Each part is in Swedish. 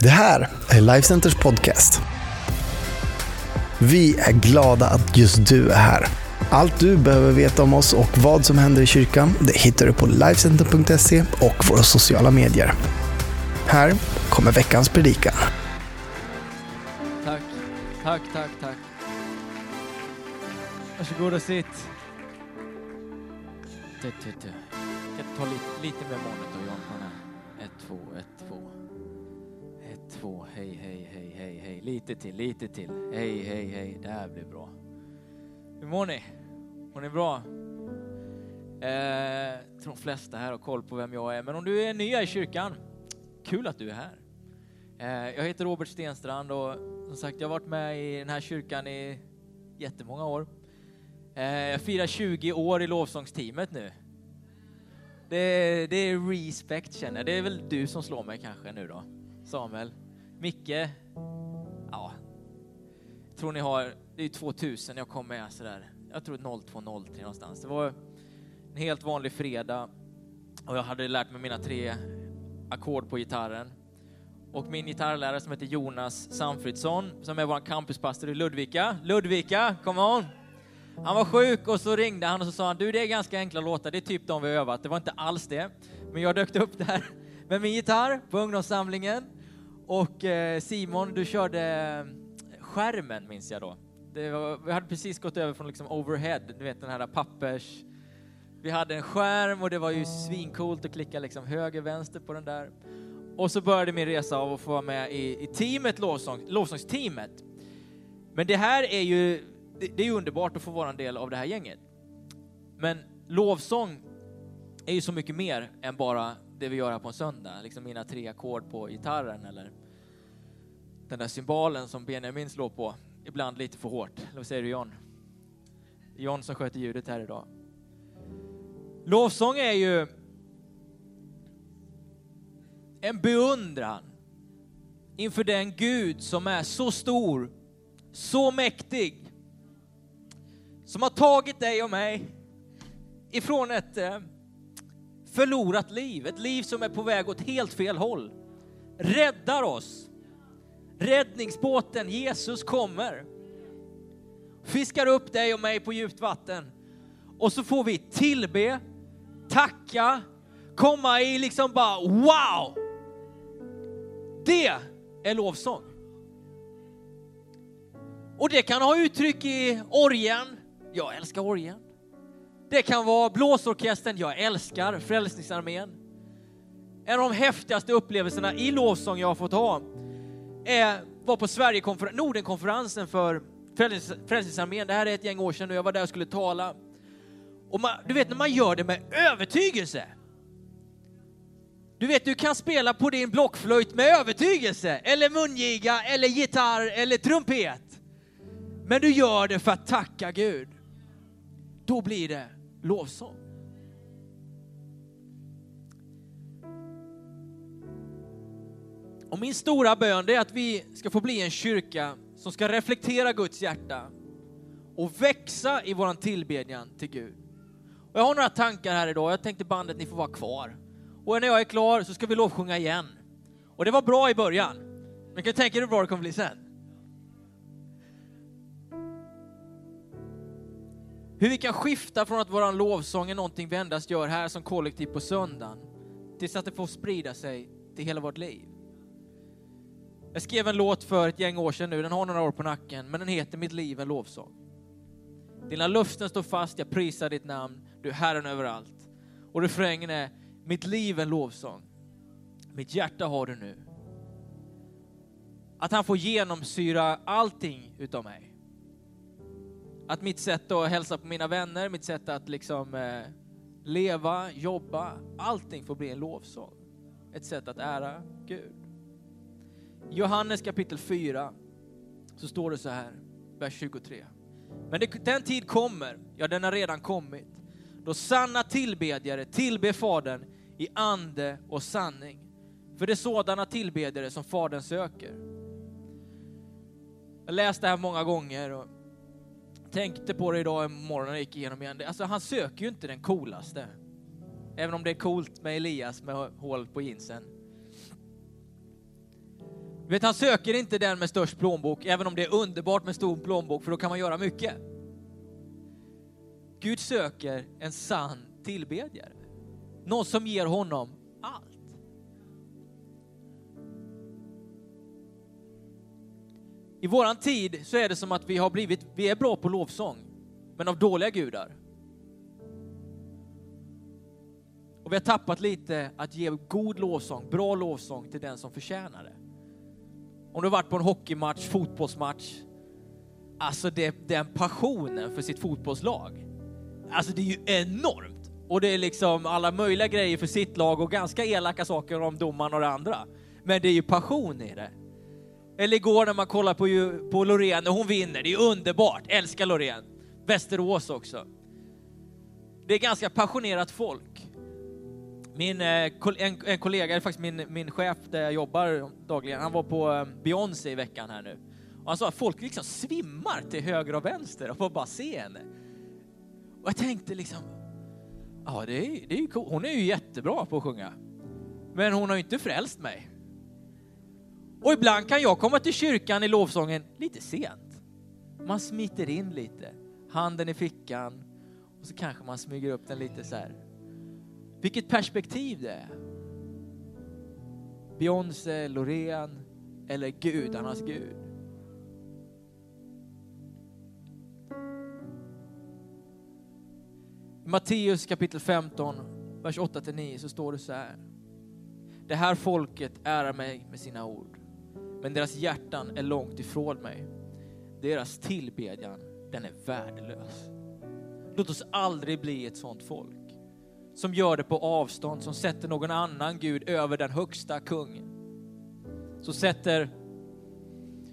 Det här är Lifecenters podcast. Vi är glada att just du är här. Allt du behöver veta om oss och vad som händer i kyrkan det hittar du på Lifecenter.se och våra sociala medier. Här kommer veckans predikan. Tack, tack, tack, tack. Varsågod och sitt. Jag kan ta lite, lite mer monitor John. Ett, två, ett, två. Hej, hej, hej, hej, hej. Lite till, lite till. Hej, hej, hej. Det här blir bra. Hur mår ni? Mår ni bra? Eh, jag tror de flesta här har koll på vem jag är, men om du är ny i kyrkan, kul att du är här. Eh, jag heter Robert Stenstrand och som sagt, jag har varit med i den här kyrkan i jättemånga år. Eh, jag firar 20 år i lovsångsteamet nu. Det, det är respect känner jag. Det är väl du som slår mig kanske nu då? Samuel? Micke? Ja. Tror ni har, det är 2000 jag kom med sådär. Jag tror 0203 någonstans. Det var en helt vanlig fredag och jag hade lärt mig mina tre ackord på gitarren. Och min gitarrlärare som heter Jonas Samfridsson, som är vår campuspastor i Ludvika. Ludvika, come on! Han var sjuk och så ringde han och så sa han, du det är ganska enkla låtar, det är typ de vi har övat. Det var inte alls det. Men jag dök upp där med min gitarr på ungdomssamlingen. Och eh, Simon, du körde eh, skärmen minns jag då. Det var, vi hade precis gått över från liksom overhead, du vet den här pappers... Vi hade en skärm och det var ju svincoolt att klicka liksom höger, vänster på den där. Och så började min resa av att få vara med i, i teamet, lovsång, lovsångsteamet. Men det här är ju, det, det är ju underbart att få vara en del av det här gänget. Men lovsång är ju så mycket mer än bara det vi gör här på en söndag. Liksom mina tre ackord på gitarren eller den där cymbalen som Benjamin slår på. Ibland lite för hårt. Eller vad säger du John? Det är John som sköter ljudet här idag. Lovsång är ju en beundran inför den Gud som är så stor, så mäktig, som har tagit dig och mig ifrån ett eh, förlorat liv, ett liv som är på väg åt helt fel håll. Räddar oss. Räddningsbåten Jesus kommer. Fiskar upp dig och mig på djupt vatten. Och så får vi tillbe, tacka, komma i liksom bara wow! Det är lovsång. Och det kan ha uttryck i orgen. Jag älskar orgen. Det kan vara blåsorkestern. Jag älskar Frälsningsarmén. En av de häftigaste upplevelserna i lovsång jag har fått ha är, var på Sverigekonfer- Nordenkonferensen för Frälsningsarmén. Det här är ett gäng år sedan och jag var där och skulle tala. Och man, du vet när man gör det med övertygelse. Du vet, du kan spela på din blockflöjt med övertygelse, eller mungiga, eller gitarr, eller trumpet. Men du gör det för att tacka Gud. Då blir det lovsång. Och min stora bön är att vi ska få bli en kyrka som ska reflektera Guds hjärta och växa i vår tillbedjan till Gud. Och jag har några tankar här idag. Jag tänkte bandet, ni får vara kvar. Och när jag är klar så ska vi lovsjunga igen. Och det var bra i början. Men kan tänka er hur bra det kommer bli sen? Hur vi kan skifta från att våran lovsång är någonting vi endast gör här som kollektiv på söndagen, tills att det får sprida sig till hela vårt liv. Jag skrev en låt för ett gäng år sedan nu, den har några år på nacken, men den heter Mitt liv en lovsång. Dina luften står fast, jag prisar ditt namn, du är Herren överallt. Och refrängen är mitt liv en lovsång. Mitt hjärta har du nu. Att han får genomsyra allting utav mig. Att mitt sätt att hälsa på mina vänner, mitt sätt att liksom eh, leva, jobba, allting får bli en lovsång. Ett sätt att ära Gud. I Johannes kapitel 4 så står det så här, vers 23. Men det, den tid kommer, ja den har redan kommit, då sanna tillbedjare tillber Fadern i ande och sanning. För det är sådana tillbedjare som Fadern söker. Jag har läst det här många gånger och tänkte på det idag i morgon när gick igenom igen. Alltså han söker ju inte den coolaste. Även om det är coolt med Elias med hål på jeansen. Vet, han söker inte den med störst plånbok, även om det är underbart med stor plånbok, för då kan man göra mycket. Gud söker en sann tillbedjare. Någon som ger honom I våran tid så är det som att vi har blivit, vi är bra på lovsång, men av dåliga gudar. Och vi har tappat lite att ge god lovsång, bra lovsång till den som förtjänar det. Om du har varit på en hockeymatch, fotbollsmatch, alltså det, den passionen för sitt fotbollslag, alltså det är ju enormt. Och det är liksom alla möjliga grejer för sitt lag och ganska elaka saker om domaren och det andra. Men det är ju passion i det. Eller igår när man kollar på, på Loreen och hon vinner, det är underbart, älskar Loreen. Västerås också. Det är ganska passionerat folk. Min, eh, en, en kollega, faktiskt min, min chef där jag jobbar dagligen, han var på eh, Beyoncé i veckan här nu. Och han sa att folk liksom svimmar till höger och vänster och får bara se henne. Och jag tänkte liksom, ja det är, det är ju cool. hon är ju jättebra på att sjunga. Men hon har ju inte frälst mig. Och ibland kan jag komma till kyrkan i lovsången lite sent. Man smiter in lite, handen i fickan och så kanske man smyger upp den lite så här. Vilket perspektiv det är. Beyoncé, Loreen eller gudarnas Gud. I Matteus kapitel 15, vers 8-9 så står det så här. Det här folket ärar mig med sina ord, men deras hjärtan är långt ifrån mig. Deras tillbedjan, den är värdelös. Låt oss aldrig bli ett sånt folk som gör det på avstånd, som sätter någon annan Gud över den högsta kungen. Som sätter,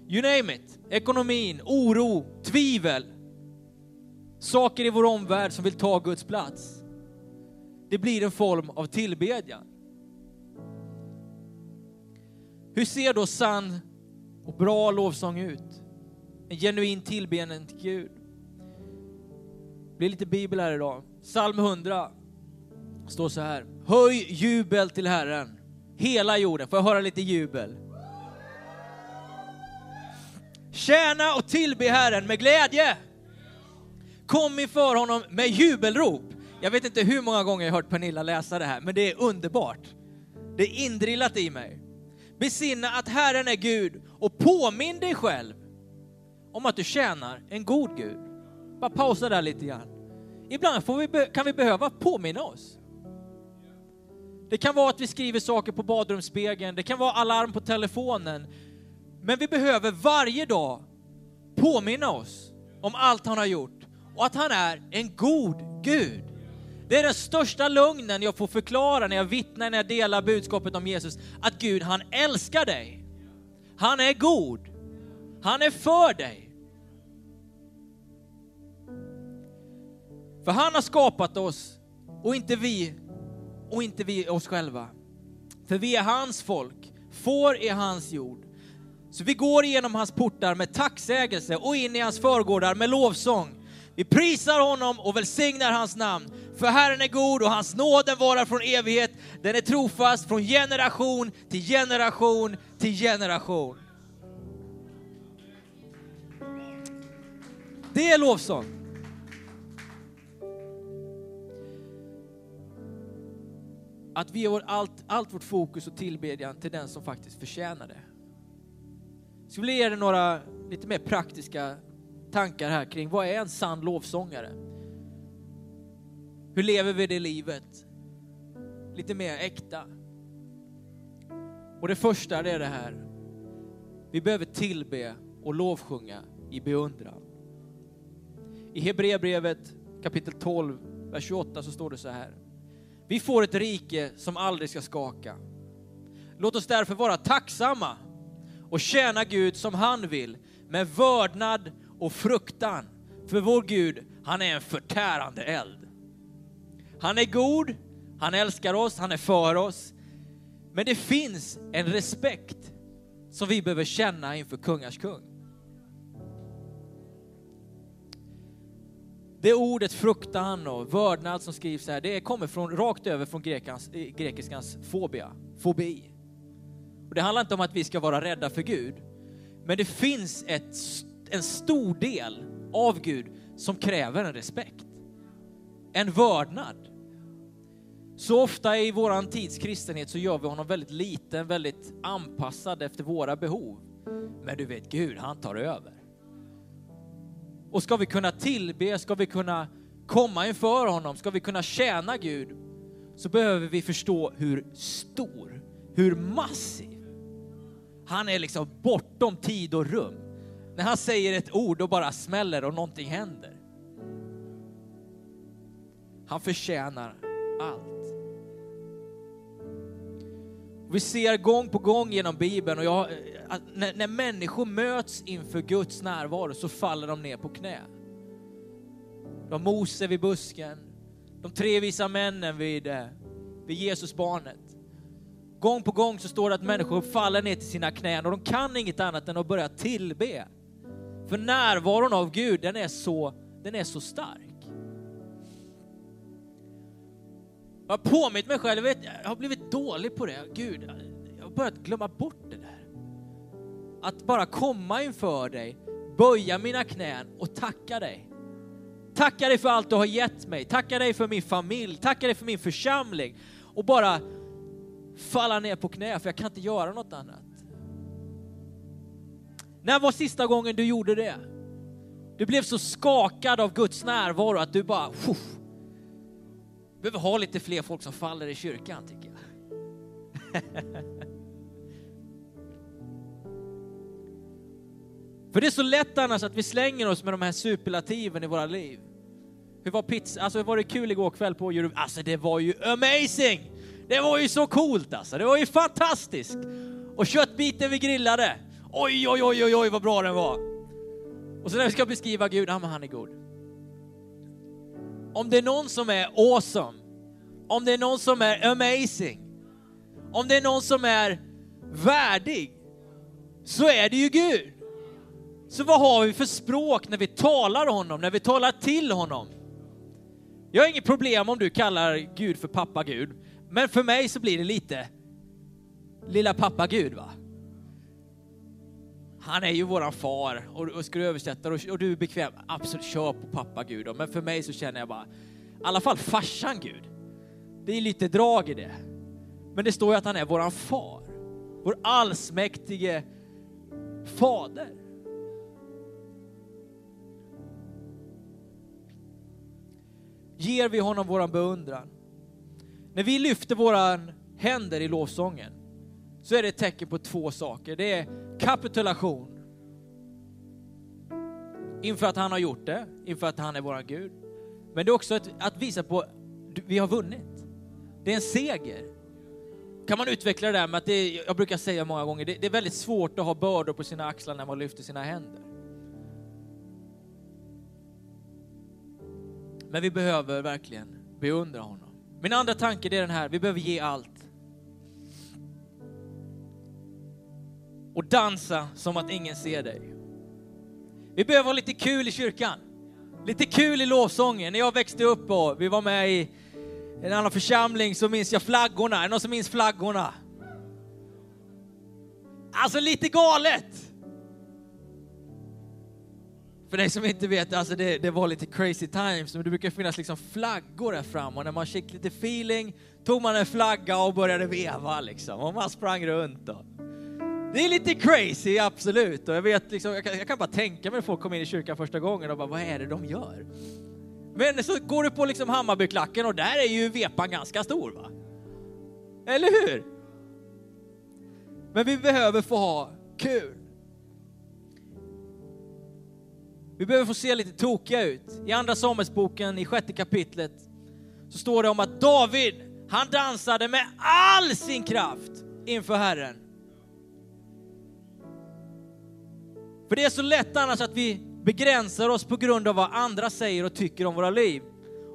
you name it, ekonomin, oro, tvivel, saker i vår omvärld som vill ta Guds plats. Det blir en form av tillbedjan. Hur ser då sann och bra lovsång ut? En genuin tillbedjan till Gud. Det blir lite bibel här idag. Psalm 100 står så här. Höj jubel till Herren, hela jorden. Får jag höra lite jubel? Tjäna och tillbe Herren med glädje. Kom inför honom med jubelrop. Jag vet inte hur många gånger jag hört Pernilla läsa det här, men det är underbart. Det är indrillat i mig. Besinna att Herren är Gud och påminn dig själv om att du tjänar en god Gud. Bara pausa där lite grann. Ibland vi, kan vi behöva påminna oss. Det kan vara att vi skriver saker på badrumsspegeln, det kan vara alarm på telefonen. Men vi behöver varje dag påminna oss om allt han har gjort och att han är en god Gud. Det är den största lögnen jag får förklara när jag vittnar, när jag delar budskapet om Jesus. Att Gud, han älskar dig. Han är god. Han är för dig. För han har skapat oss och inte vi och inte vi oss själva. För vi är hans folk, får i hans jord. Så vi går igenom hans portar med tacksägelse och in i hans förgårdar med lovsång. Vi prisar honom och välsignar hans namn. För Herren är god och hans nåd varar från evighet. Den är trofast från generation till generation till generation. Det är lovsång. Att vi ger allt, allt vårt fokus och tillbedjan till den som faktiskt förtjänar det. Jag skulle vilja ge dig några lite mer praktiska tankar här kring vad är en sann lovsångare? Hur lever vi det livet? Lite mer äkta. Och det första det är det här. Vi behöver tillbe och lovsjunga i beundran. I Hebreerbrevet kapitel 12, vers 28 så står det så här. Vi får ett rike som aldrig ska skaka. Låt oss därför vara tacksamma och tjäna Gud som han vill med vördnad och fruktan. För vår Gud, han är en förtärande eld. Han är god, han älskar oss, han är för oss. Men det finns en respekt som vi behöver känna inför kungars kung. Det ordet fruktan och vördnad som skrivs här, det kommer från, rakt över från grekans, eh, grekiskans fobia, fobi. Och det handlar inte om att vi ska vara rädda för Gud. Men det finns ett, en stor del av Gud som kräver en respekt. En vördnad. Så ofta i våran tids kristenhet så gör vi honom väldigt liten, väldigt anpassad efter våra behov. Men du vet, Gud han tar över. Och ska vi kunna tillbe, ska vi kunna komma inför honom, ska vi kunna tjäna Gud, så behöver vi förstå hur stor, hur massiv. Han är liksom bortom tid och rum. När han säger ett ord och bara smäller och någonting händer. Han förtjänar allt. Vi ser gång på gång genom Bibeln, och jag, när, när människor möts inför Guds närvaro så faller de ner på knä. De Mose vid busken, de tre visa männen vid, eh, vid Jesus barnet. Gång på gång så står det att människor faller ner till sina knän och de kan inget annat än att börja tillbe. För närvaron av Gud, den är så, den är så stark. Jag har påmint mig själv, jag, vet, jag har blivit dålig på det. Gud, jag har börjat glömma bort det där. Att bara komma inför dig, böja mina knän och tacka dig. Tacka dig för allt du har gett mig, tacka dig för min familj, tacka dig för min församling. Och bara falla ner på knä, för jag kan inte göra något annat. När var sista gången du gjorde det? Du blev så skakad av Guds närvaro att du bara, Fuff, behöver ha lite fler folk som faller i kyrkan tycker jag. För det är så lätt annars att vi slänger oss med de här superlativen i våra liv. Hur var pizza, alltså var det kul igår kväll på Eurovision? Alltså det var ju amazing! Det var ju så coolt alltså, det var ju fantastiskt! Och köttbiten vi grillade, oj oj oj oj oj vad bra den var! Och så när vi ska beskriva Gud, ja men han är god. Om det är någon som är awesome, om det är någon som är amazing, om det är någon som är värdig, så är det ju Gud. Så vad har vi för språk när vi talar honom, när vi talar till honom? Jag har inget problem om du kallar Gud för pappa Gud, men för mig så blir det lite lilla pappa Gud va? Han är ju våran far och, och ska du översätta och, och, du är bekväm, absolut kör på pappa Gud. Men för mig så känner jag bara, i alla fall farsan Gud. Det är lite drag i det. Men det står ju att han är våran far. Vår allsmäktige fader. Ger vi honom våran beundran? När vi lyfter våra händer i lovsången så är det ett tecken på två saker. Det är kapitulation inför att han har gjort det, inför att han är våran Gud. Men det är också att, att visa på att vi har vunnit. Det är en seger. Kan man utveckla det där med att det är, jag brukar säga många gånger, det, det är väldigt svårt att ha bördor på sina axlar när man lyfter sina händer. Men vi behöver verkligen beundra honom. Min andra tanke är den här, vi behöver ge allt. Och dansa som att ingen ser dig. Vi behöver ha lite kul i kyrkan. Lite kul i lovsången. När jag växte upp och vi var med i en annan församling så minns jag flaggorna. Är det någon som minns flaggorna? Alltså lite galet! För dig som inte vet, alltså det, det, var lite crazy times, men det brukar finnas liksom flaggor här fram och när man fick lite feeling tog man en flagga och började veva liksom och man sprang runt. Och. Det är lite crazy, absolut. Och jag, vet liksom, jag, kan, jag kan bara tänka mig när folk kommer in i kyrkan första gången och bara, vad är det de gör? Men så går du på liksom Hammarbyklacken och där är ju vepan ganska stor va? Eller hur? Men vi behöver få ha kul. Vi behöver få se lite tokiga ut. I andra Samuelsboken, i sjätte kapitlet, så står det om att David, han dansade med all sin kraft inför Herren. För det är så lätt annars att vi begränsar oss på grund av vad andra säger och tycker om våra liv.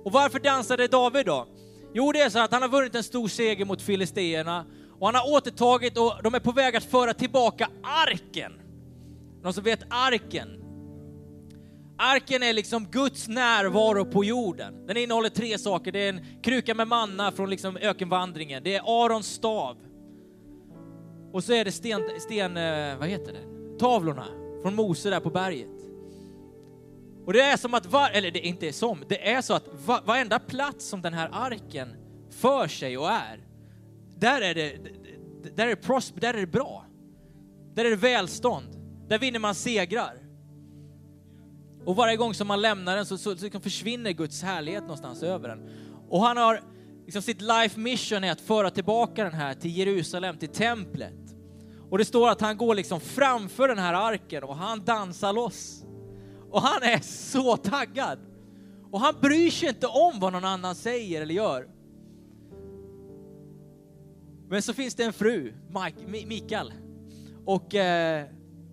Och varför dansade David då? Jo, det är så att han har vunnit en stor seger mot filisteerna och han har återtagit och de är på väg att föra tillbaka arken. Någon som vet arken? Arken är liksom Guds närvaro på jorden. Den innehåller tre saker. Det är en kruka med manna från liksom ökenvandringen. Det är Arons stav. Och så är det sten, sten eh, vad heter det? Tavlorna från Mose där på berget. Och det är som att, var, eller det är inte som, det är så att var, varenda plats som den här arken för sig och är, där är det, där är det, prosper, där är det bra. Där är det välstånd. Där vinner man segrar. Och varje gång som man lämnar den så, så, så liksom försvinner Guds härlighet någonstans över den. Och han har, liksom sitt life mission är att föra tillbaka den här till Jerusalem, till templet. Och det står att han går liksom framför den här arken och han dansar loss. Och han är så taggad. Och han bryr sig inte om vad någon annan säger eller gör. Men så finns det en fru, Mike, Mikael. Och eh,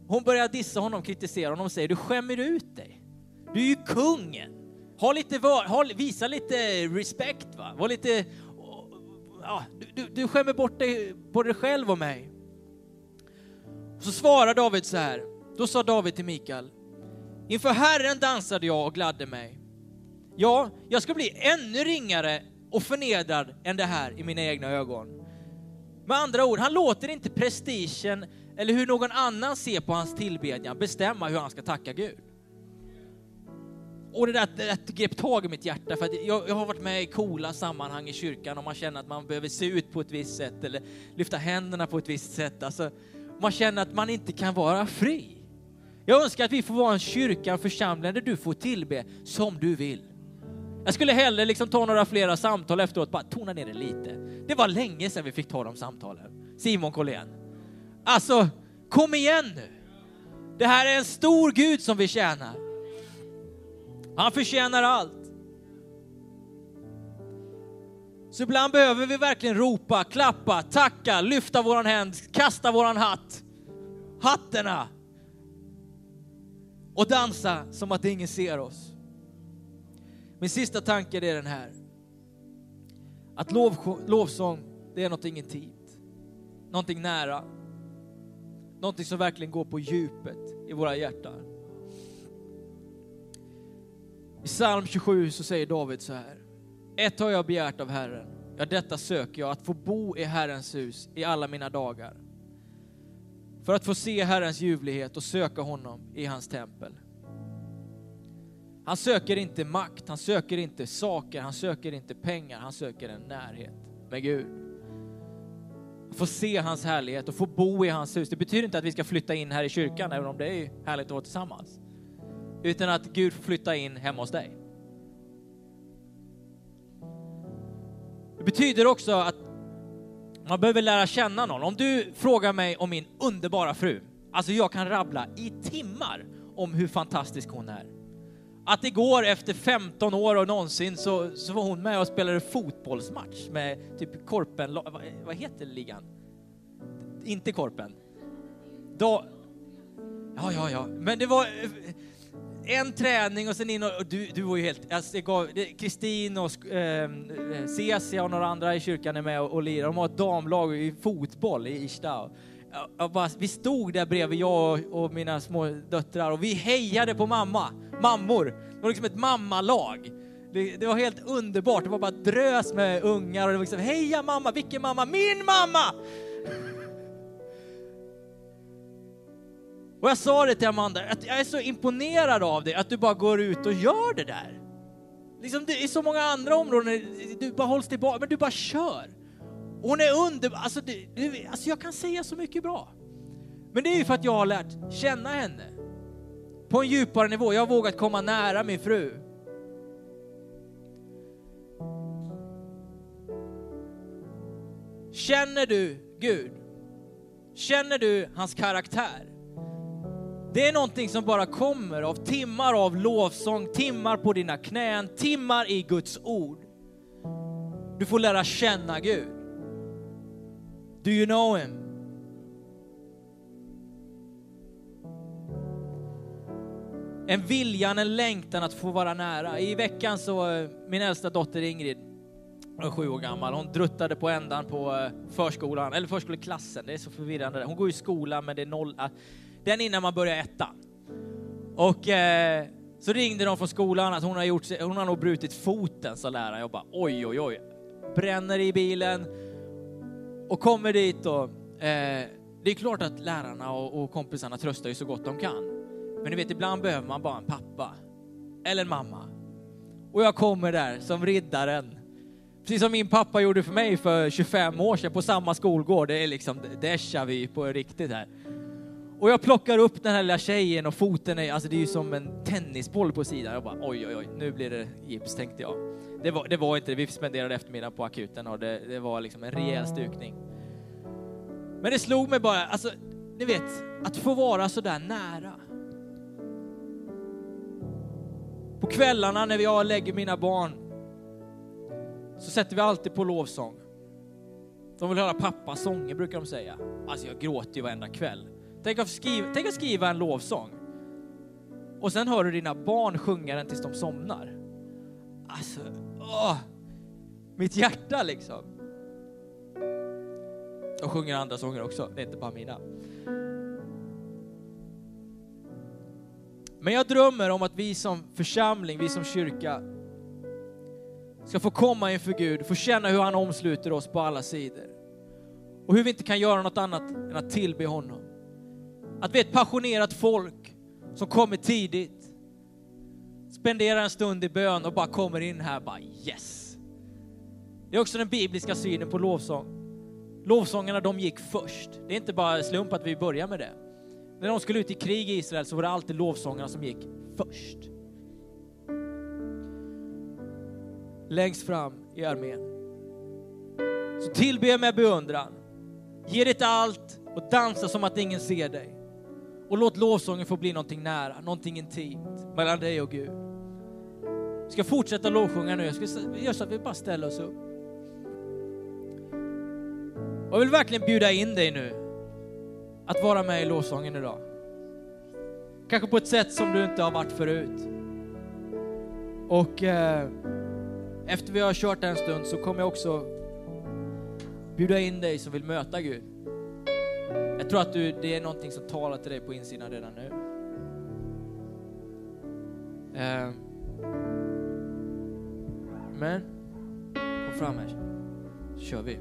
hon börjar dissa honom, kritisera honom och säger du skämmer ut dig. Du är ju kungen. Ha lite, ha, visa lite respekt va. Var lite, ja, du, du skämmer bort dig, både dig själv och mig. Så svarar David så här. Då sa David till Mikael. Inför Herren dansade jag och gladde mig. Ja, jag ska bli ännu ringare och förnedrad än det här i mina egna ögon. Med andra ord, han låter inte prestigen eller hur någon annan ser på hans tillbedjan bestämma hur han ska tacka Gud. Och det där, det där grep tag i mitt hjärta, för att jag, jag, har varit med i coola sammanhang i kyrkan och man känner att man behöver se ut på ett visst sätt eller lyfta händerna på ett visst sätt. Alltså, man känner att man inte kan vara fri. Jag önskar att vi får vara en kyrka, en församling där du får tillbe som du vill. Jag skulle hellre liksom ta några flera samtal efteråt, bara tona ner det lite. Det var länge sedan vi fick ta de samtalen. Simon Collén. Alltså, kom igen nu. Det här är en stor Gud som vi tjänar. Han förtjänar allt. Så ibland behöver vi verkligen ropa, klappa, tacka, lyfta våran hand, kasta våran hatt. Hatterna. Och dansa som att ingen ser oss. Min sista tanke är den här. Att lov, lovsång, det är något intimt. Någonting nära. Någonting som verkligen går på djupet i våra hjärtan. I psalm 27 så säger David så här. Ett har jag begärt av Herren, ja detta söker jag, att få bo i Herrens hus i alla mina dagar. För att få se Herrens ljuvlighet och söka honom i hans tempel. Han söker inte makt, han söker inte saker, han söker inte pengar, han söker en närhet med Gud. Få se hans härlighet och få bo i hans hus. Det betyder inte att vi ska flytta in här i kyrkan, även om det är härligt att vara tillsammans. Utan att Gud får flytta in hemma hos dig. Det betyder också att man behöver lära känna någon. Om du frågar mig om min underbara fru, alltså jag kan rabbla i timmar om hur fantastisk hon är. Att igår efter 15 år och någonsin så, så var hon med och spelade fotbollsmatch med typ Korpen, vad, vad heter ligan? Inte Korpen. Då, ja, ja, ja, men det var en träning och sen in och, du, du var ju helt, alltså Kristin och ehm, eh, Cecia och några andra i kyrkan är med och, och lirar. De har ett damlag i fotboll i Ishtau. Bara, vi stod där bredvid, jag och, och, mina små döttrar, och vi hejade på mamma, mammor. Det var liksom ett mammalag. Det, det var helt underbart, det var bara drös med ungar och det var liksom, heja mamma, vilken mamma? Min mamma! Och jag sa det till Amanda, att jag är så imponerad av dig, att du bara går ut och gör det där. Liksom det i så många andra områden, du bara hålls tillbaka, men du bara kör. Och hon är underbar, alltså, alltså jag kan säga så mycket bra. Men det är ju för att jag har lärt känna henne. På en djupare nivå, jag har vågat komma nära min fru. Känner du Gud? Känner du hans karaktär? Det är någonting som bara kommer av timmar av lovsång, timmar på dina knän, timmar i Guds ord. Du får lära känna Gud. Do you know him? En viljan, en längtan att få vara nära. I veckan så, eh, min äldsta dotter Ingrid, hon är sju år gammal, hon druttade på ändan på eh, förskolan, eller förskoleklassen, det är så förvirrande. Hon går i skolan men det är noll, den innan man börjar ettan. Och eh, så ringde de från skolan att hon har, gjort, hon har nog brutit foten, sa läraren. Jag bara oj, oj, oj. Bränner i bilen och kommer dit och eh, det är klart att lärarna och, och kompisarna tröstar ju så gott de kan. Men ni vet, ibland behöver man bara en pappa. Eller en mamma. Och jag kommer där som riddaren. Precis som min pappa gjorde för mig för 25 år sedan på samma skolgård. Det är liksom déjà vu på riktigt här. Och jag plockar upp den här lilla tjejen och foten är, alltså det är ju som en tennisboll på sidan. Jag bara oj, oj, oj, nu blir det gips tänkte jag. Det var, det var inte det, vi spenderade eftermiddagen på akuten och det, det var liksom en rejäl stukning. Men det slog mig bara, alltså ni vet, att få vara så där nära. På kvällarna när jag lägger mina barn så sätter vi alltid på lovsång. De vill höra pappas sånger brukar de säga. Alltså jag gråter ju varenda kväll. Tänk att, skriva, tänk att skriva en lovsång. Och sen hör du dina barn sjunga den tills de somnar. Alltså, åh, mitt hjärta liksom. De sjunger andra sånger också, det är inte bara mina. Men jag drömmer om att vi som församling, vi som kyrka, ska få komma inför Gud, få känna hur han omsluter oss på alla sidor. Och hur vi inte kan göra något annat än att tillbe honom. Att vi är ett passionerat folk som kommer tidigt, spenderar en stund i bön och bara kommer in här bara yes. Det är också den bibliska synen på lovsång. Lovsångarna de gick först. Det är inte bara slump att vi börjar med det. När de skulle ut i krig i Israel så var det alltid lovsångarna som gick först. Längst fram i armén. Så tillbe med beundran. Ge ditt allt och dansa som att ingen ser dig. Och låt lovsången få bli någonting nära, någonting intimt mellan dig och Gud. Vi ska fortsätta lovsjunga nu. Jag ska göra så att vi bara ställer oss upp. Och jag vill verkligen bjuda in dig nu att vara med i lovsången idag. Kanske på ett sätt som du inte har varit förut. Och eh, efter vi har kört en stund så kommer jag också bjuda in dig som vill möta Gud. Jag tror att du, det är någonting som talar till dig på insidan redan nu. Ehm. Men, kom fram här, så kör vi.